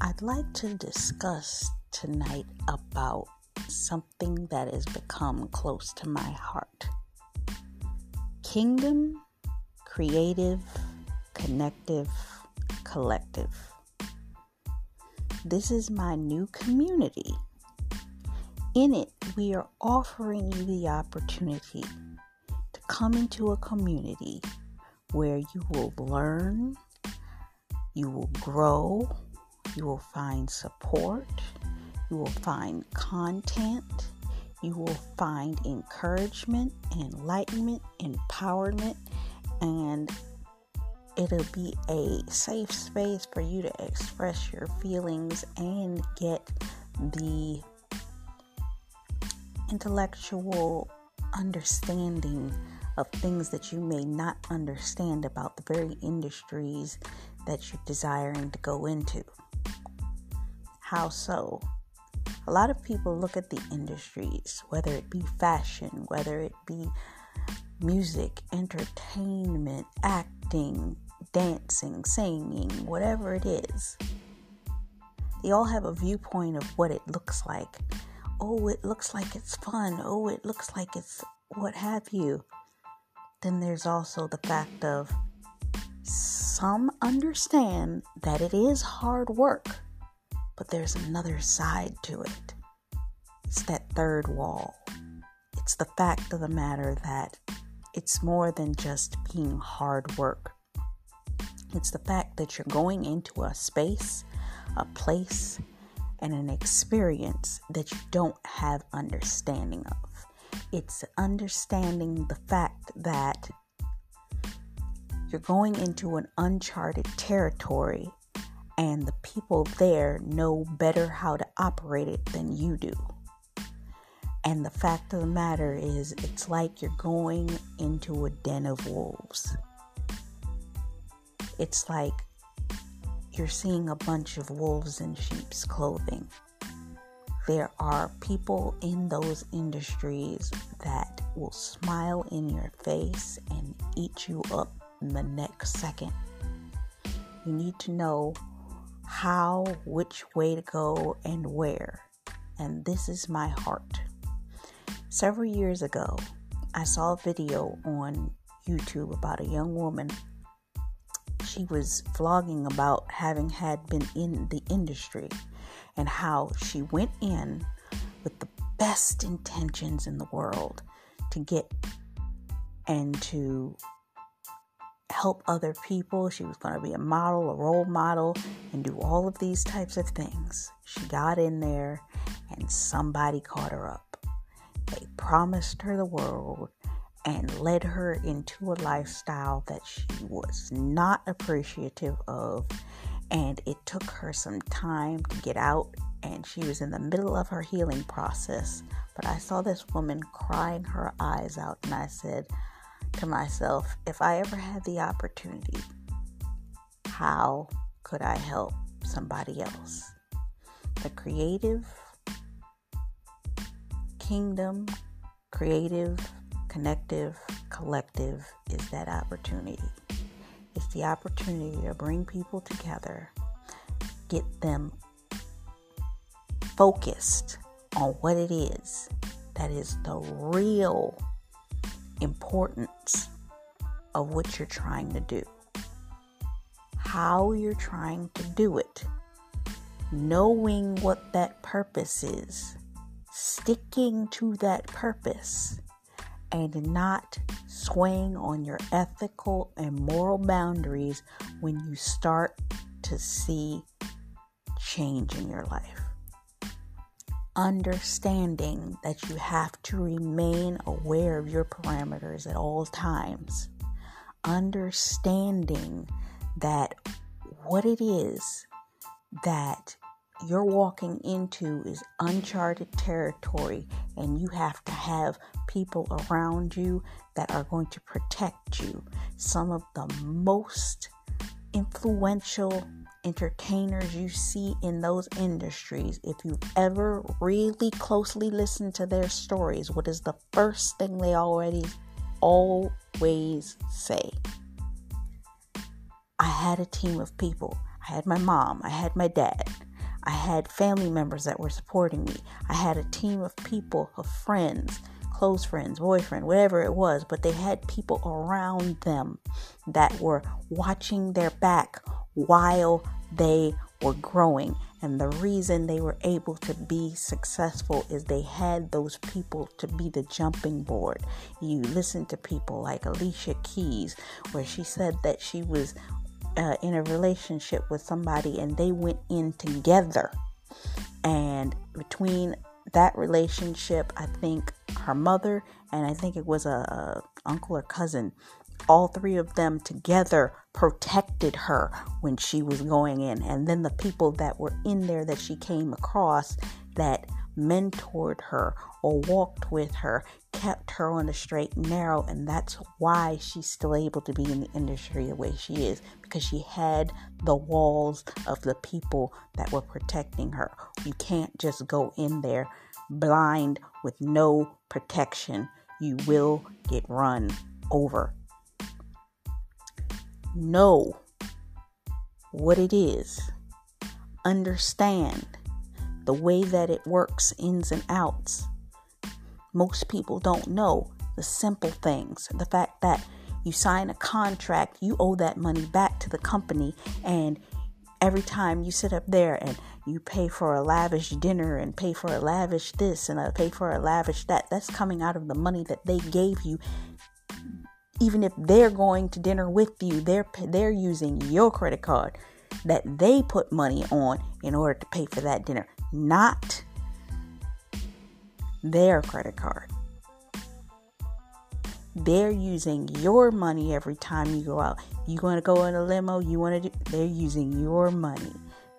I'd like to discuss tonight about something that has become close to my heart Kingdom, Creative, Connective, Collective. This is my new community. In it, we are offering you the opportunity to come into a community where you will learn, you will grow, you will find support, you will find content, you will find encouragement, enlightenment, empowerment, and it'll be a safe space for you to express your feelings and get the intellectual understanding of things that you may not understand about the very industries that you're desiring to go into. How so? A lot of people look at the industries, whether it be fashion, whether it be music, entertainment, acting, dancing, singing, whatever it is. They all have a viewpoint of what it looks like. Oh, it looks like it's fun. Oh, it looks like it's what have you then there's also the fact of some understand that it is hard work, but there's another side to it. It's that third wall. It's the fact of the matter that it's more than just being hard work. It's the fact that you're going into a space, a place, and an experience that you don't have understanding of. It's understanding the fact that you're going into an uncharted territory and the people there know better how to operate it than you do. And the fact of the matter is, it's like you're going into a den of wolves. It's like you're seeing a bunch of wolves in sheep's clothing. There are people in those industries that will smile in your face and eat you up in the next second. You need to know how, which way to go, and where. And this is my heart. Several years ago, I saw a video on YouTube about a young woman. She was vlogging about having had been in the industry and how she went in with the best intentions in the world to get and to help other people. She was going to be a model, a role model, and do all of these types of things. She got in there and somebody caught her up. They promised her the world and led her into a lifestyle that she was not appreciative of. And it took her some time to get out, and she was in the middle of her healing process. But I saw this woman crying her eyes out, and I said to myself, if I ever had the opportunity, how could I help somebody else? The creative kingdom, creative, connective, collective is that opportunity. It's the opportunity to bring people together, get them focused on what it is that is the real importance of what you're trying to do, how you're trying to do it, knowing what that purpose is. Sticking to that purpose and not swaying on your ethical and moral boundaries when you start to see change in your life. Understanding that you have to remain aware of your parameters at all times. Understanding that what it is that you're walking into is uncharted territory, and you have to have people around you that are going to protect you. Some of the most influential entertainers you see in those industries, if you've ever really closely listened to their stories, what is the first thing they already always say? I had a team of people. I had my mom, I had my dad, I had family members that were supporting me. I had a team of people, of friends, close friends, boyfriend, whatever it was, but they had people around them that were watching their back while they were growing. And the reason they were able to be successful is they had those people to be the jumping board. You listen to people like Alicia Keys, where she said that she was uh, in a relationship with somebody and they went in together. And between that relationship, I think her mother and I think it was a, a uncle or cousin, all three of them together protected her when she was going in. And then the people that were in there that she came across that mentored her or walked with her, kept her on the straight and narrow, and that's why she's still able to be in the industry the way she is because she had the walls of the people that were protecting her. You can't just go in there blind with no protection, you will get run over. Know what it is, understand the way that it works, ins and outs. Most people don't know the simple things. The fact that you sign a contract, you owe that money back to the company, and every time you sit up there and you pay for a lavish dinner and pay for a lavish this and a pay for a lavish that, that's coming out of the money that they gave you. Even if they're going to dinner with you, they're they're using your credit card that they put money on in order to pay for that dinner not their credit card. they're using your money every time you go out. You want to go in a limo, you want to do, they're using your money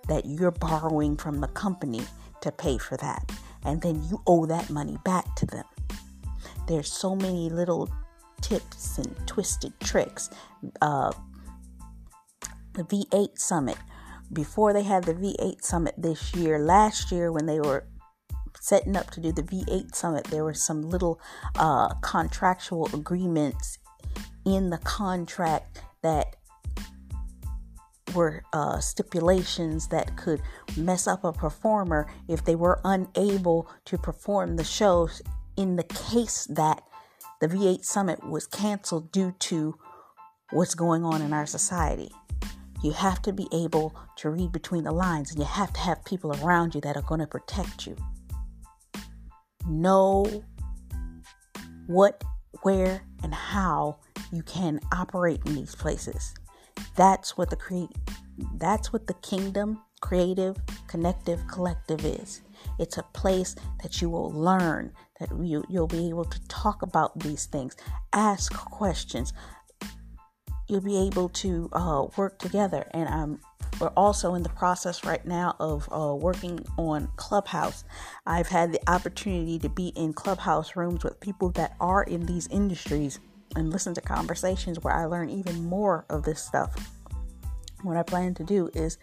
that you're borrowing from the company to pay for that. And then you owe that money back to them. There's so many little tips and twisted tricks. Uh, the V8 Summit, before they had the V8 Summit this year, last year when they were setting up to do the V8 Summit, there were some little uh, contractual agreements in the contract that were uh, stipulations that could mess up a performer if they were unable to perform the shows in the case that the V8 Summit was canceled due to what's going on in our society. You have to be able to read between the lines and you have to have people around you that are going to protect you. Know what, where, and how you can operate in these places. That's what the create that's what the kingdom creative connective collective is. It's a place that you will learn, that you, you'll be able to talk about these things, ask questions. You'll be able to uh, work together. And I'm we're also in the process right now of uh, working on Clubhouse. I've had the opportunity to be in Clubhouse rooms with people that are in these industries and listen to conversations where I learn even more of this stuff. What I plan to do is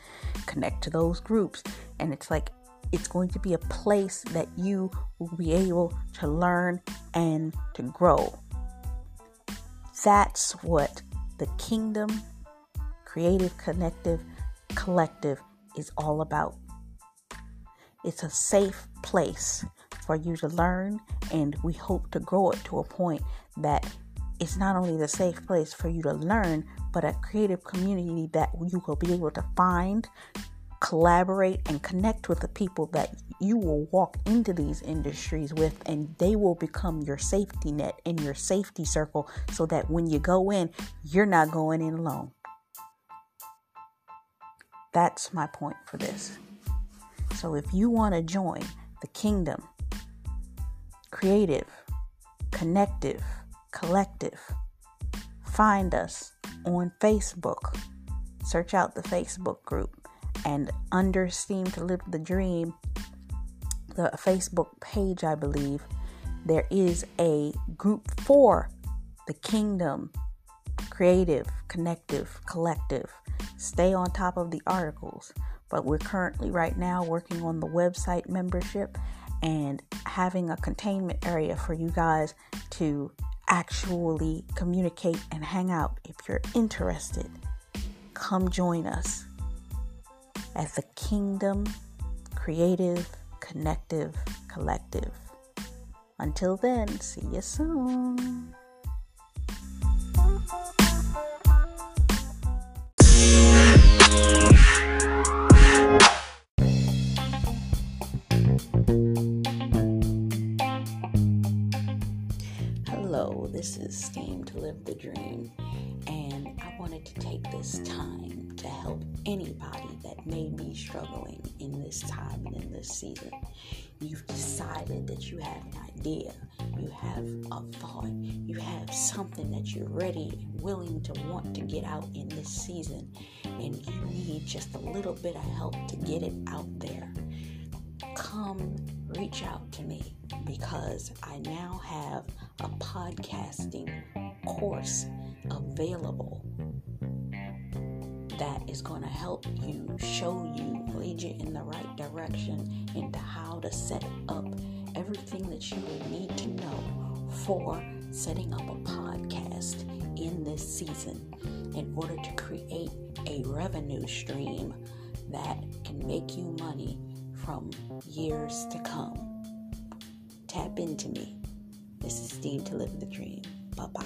connect to those groups, and it's like it's going to be a place that you will be able to learn and to grow. That's what the Kingdom Creative Connective Collective is all about. It's a safe place for you to learn, and we hope to grow it to a point that it's not only the safe place for you to learn, but a creative community that you will be able to find, collaborate, and connect with the people that you will walk into these industries with, and they will become your safety net and your safety circle so that when you go in, you're not going in alone. That's my point for this. So if you want to join the kingdom, creative, connective, Collective. Find us on Facebook. Search out the Facebook group and under Steam to Live the Dream, the Facebook page, I believe, there is a group for the Kingdom Creative, Connective, Collective. Stay on top of the articles. But we're currently, right now, working on the website membership and having a containment area for you guys to actually communicate and hang out. If you're interested, come join us at the Kingdom Creative Connective Collective. Until then, see you soon. Hello, this is Steam to Live the Dream, and I wanted to take this time to help anybody that may be struggling in this time and in this season. You've decided that you have an idea, you have a thought, you have something that you're ready and willing to want to get out in this season, and you need just a little bit of help to get it out there. Come reach out to me because I now have a podcasting course available that is going to help you, show you, lead you in the right direction into how to set up everything that you will need to know for setting up a podcast in this season in order to create a revenue stream that can make you money from years to come. Tap into me. This is Steam to live the dream. Bye bye.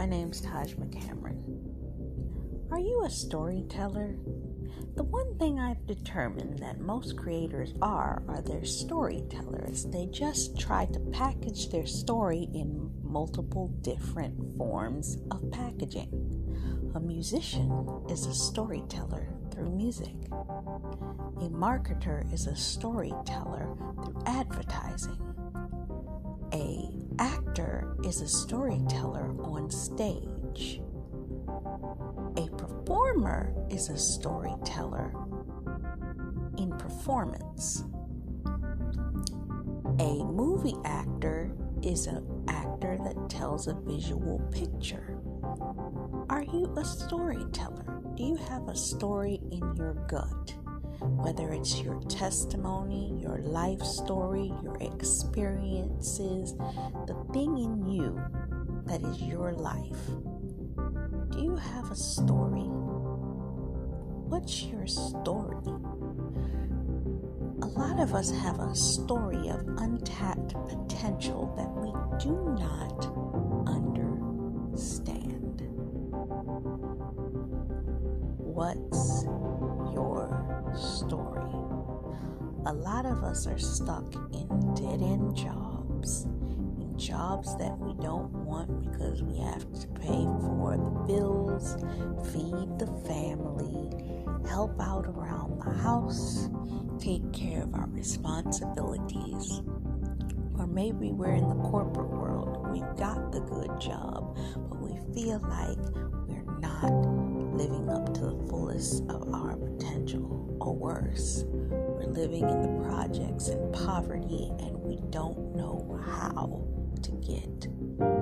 My name's Taj McCameron. Are you a storyteller? The one thing I've determined that most creators are are their storytellers. They just try to package their story in multiple different forms of packaging. A musician is a storyteller through music. A marketer is a storyteller through advertising. A actor is a storyteller on stage. A performer is a storyteller in performance. A movie actor is an actor that tells a visual picture. Are you a storyteller? Do you have a story in your gut? Whether it's your testimony, your life story, your experiences, the thing in you that is your life. Do you have a story? What's your story? A lot of us have a story of untapped potential that we do not understand. What's of us are stuck in dead end jobs in jobs that we don't want because we have to pay for the bills, feed the family, help out around the house, take care of our responsibilities. Or maybe we're in the corporate world. We've got the good job, but we feel like we're not living up to the fullest of our potential, or worse, living in the projects and poverty and we don't know how to get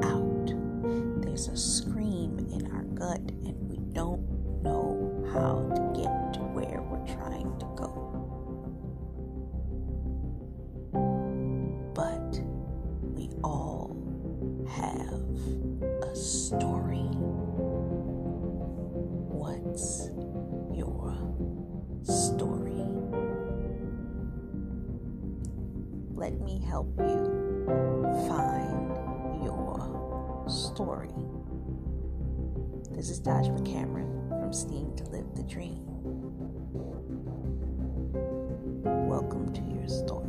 out. There's a scream in our gut, and we don't know how to Let me help you find your story. This is Tajma Cameron from Steam to Live the Dream. Welcome to your story.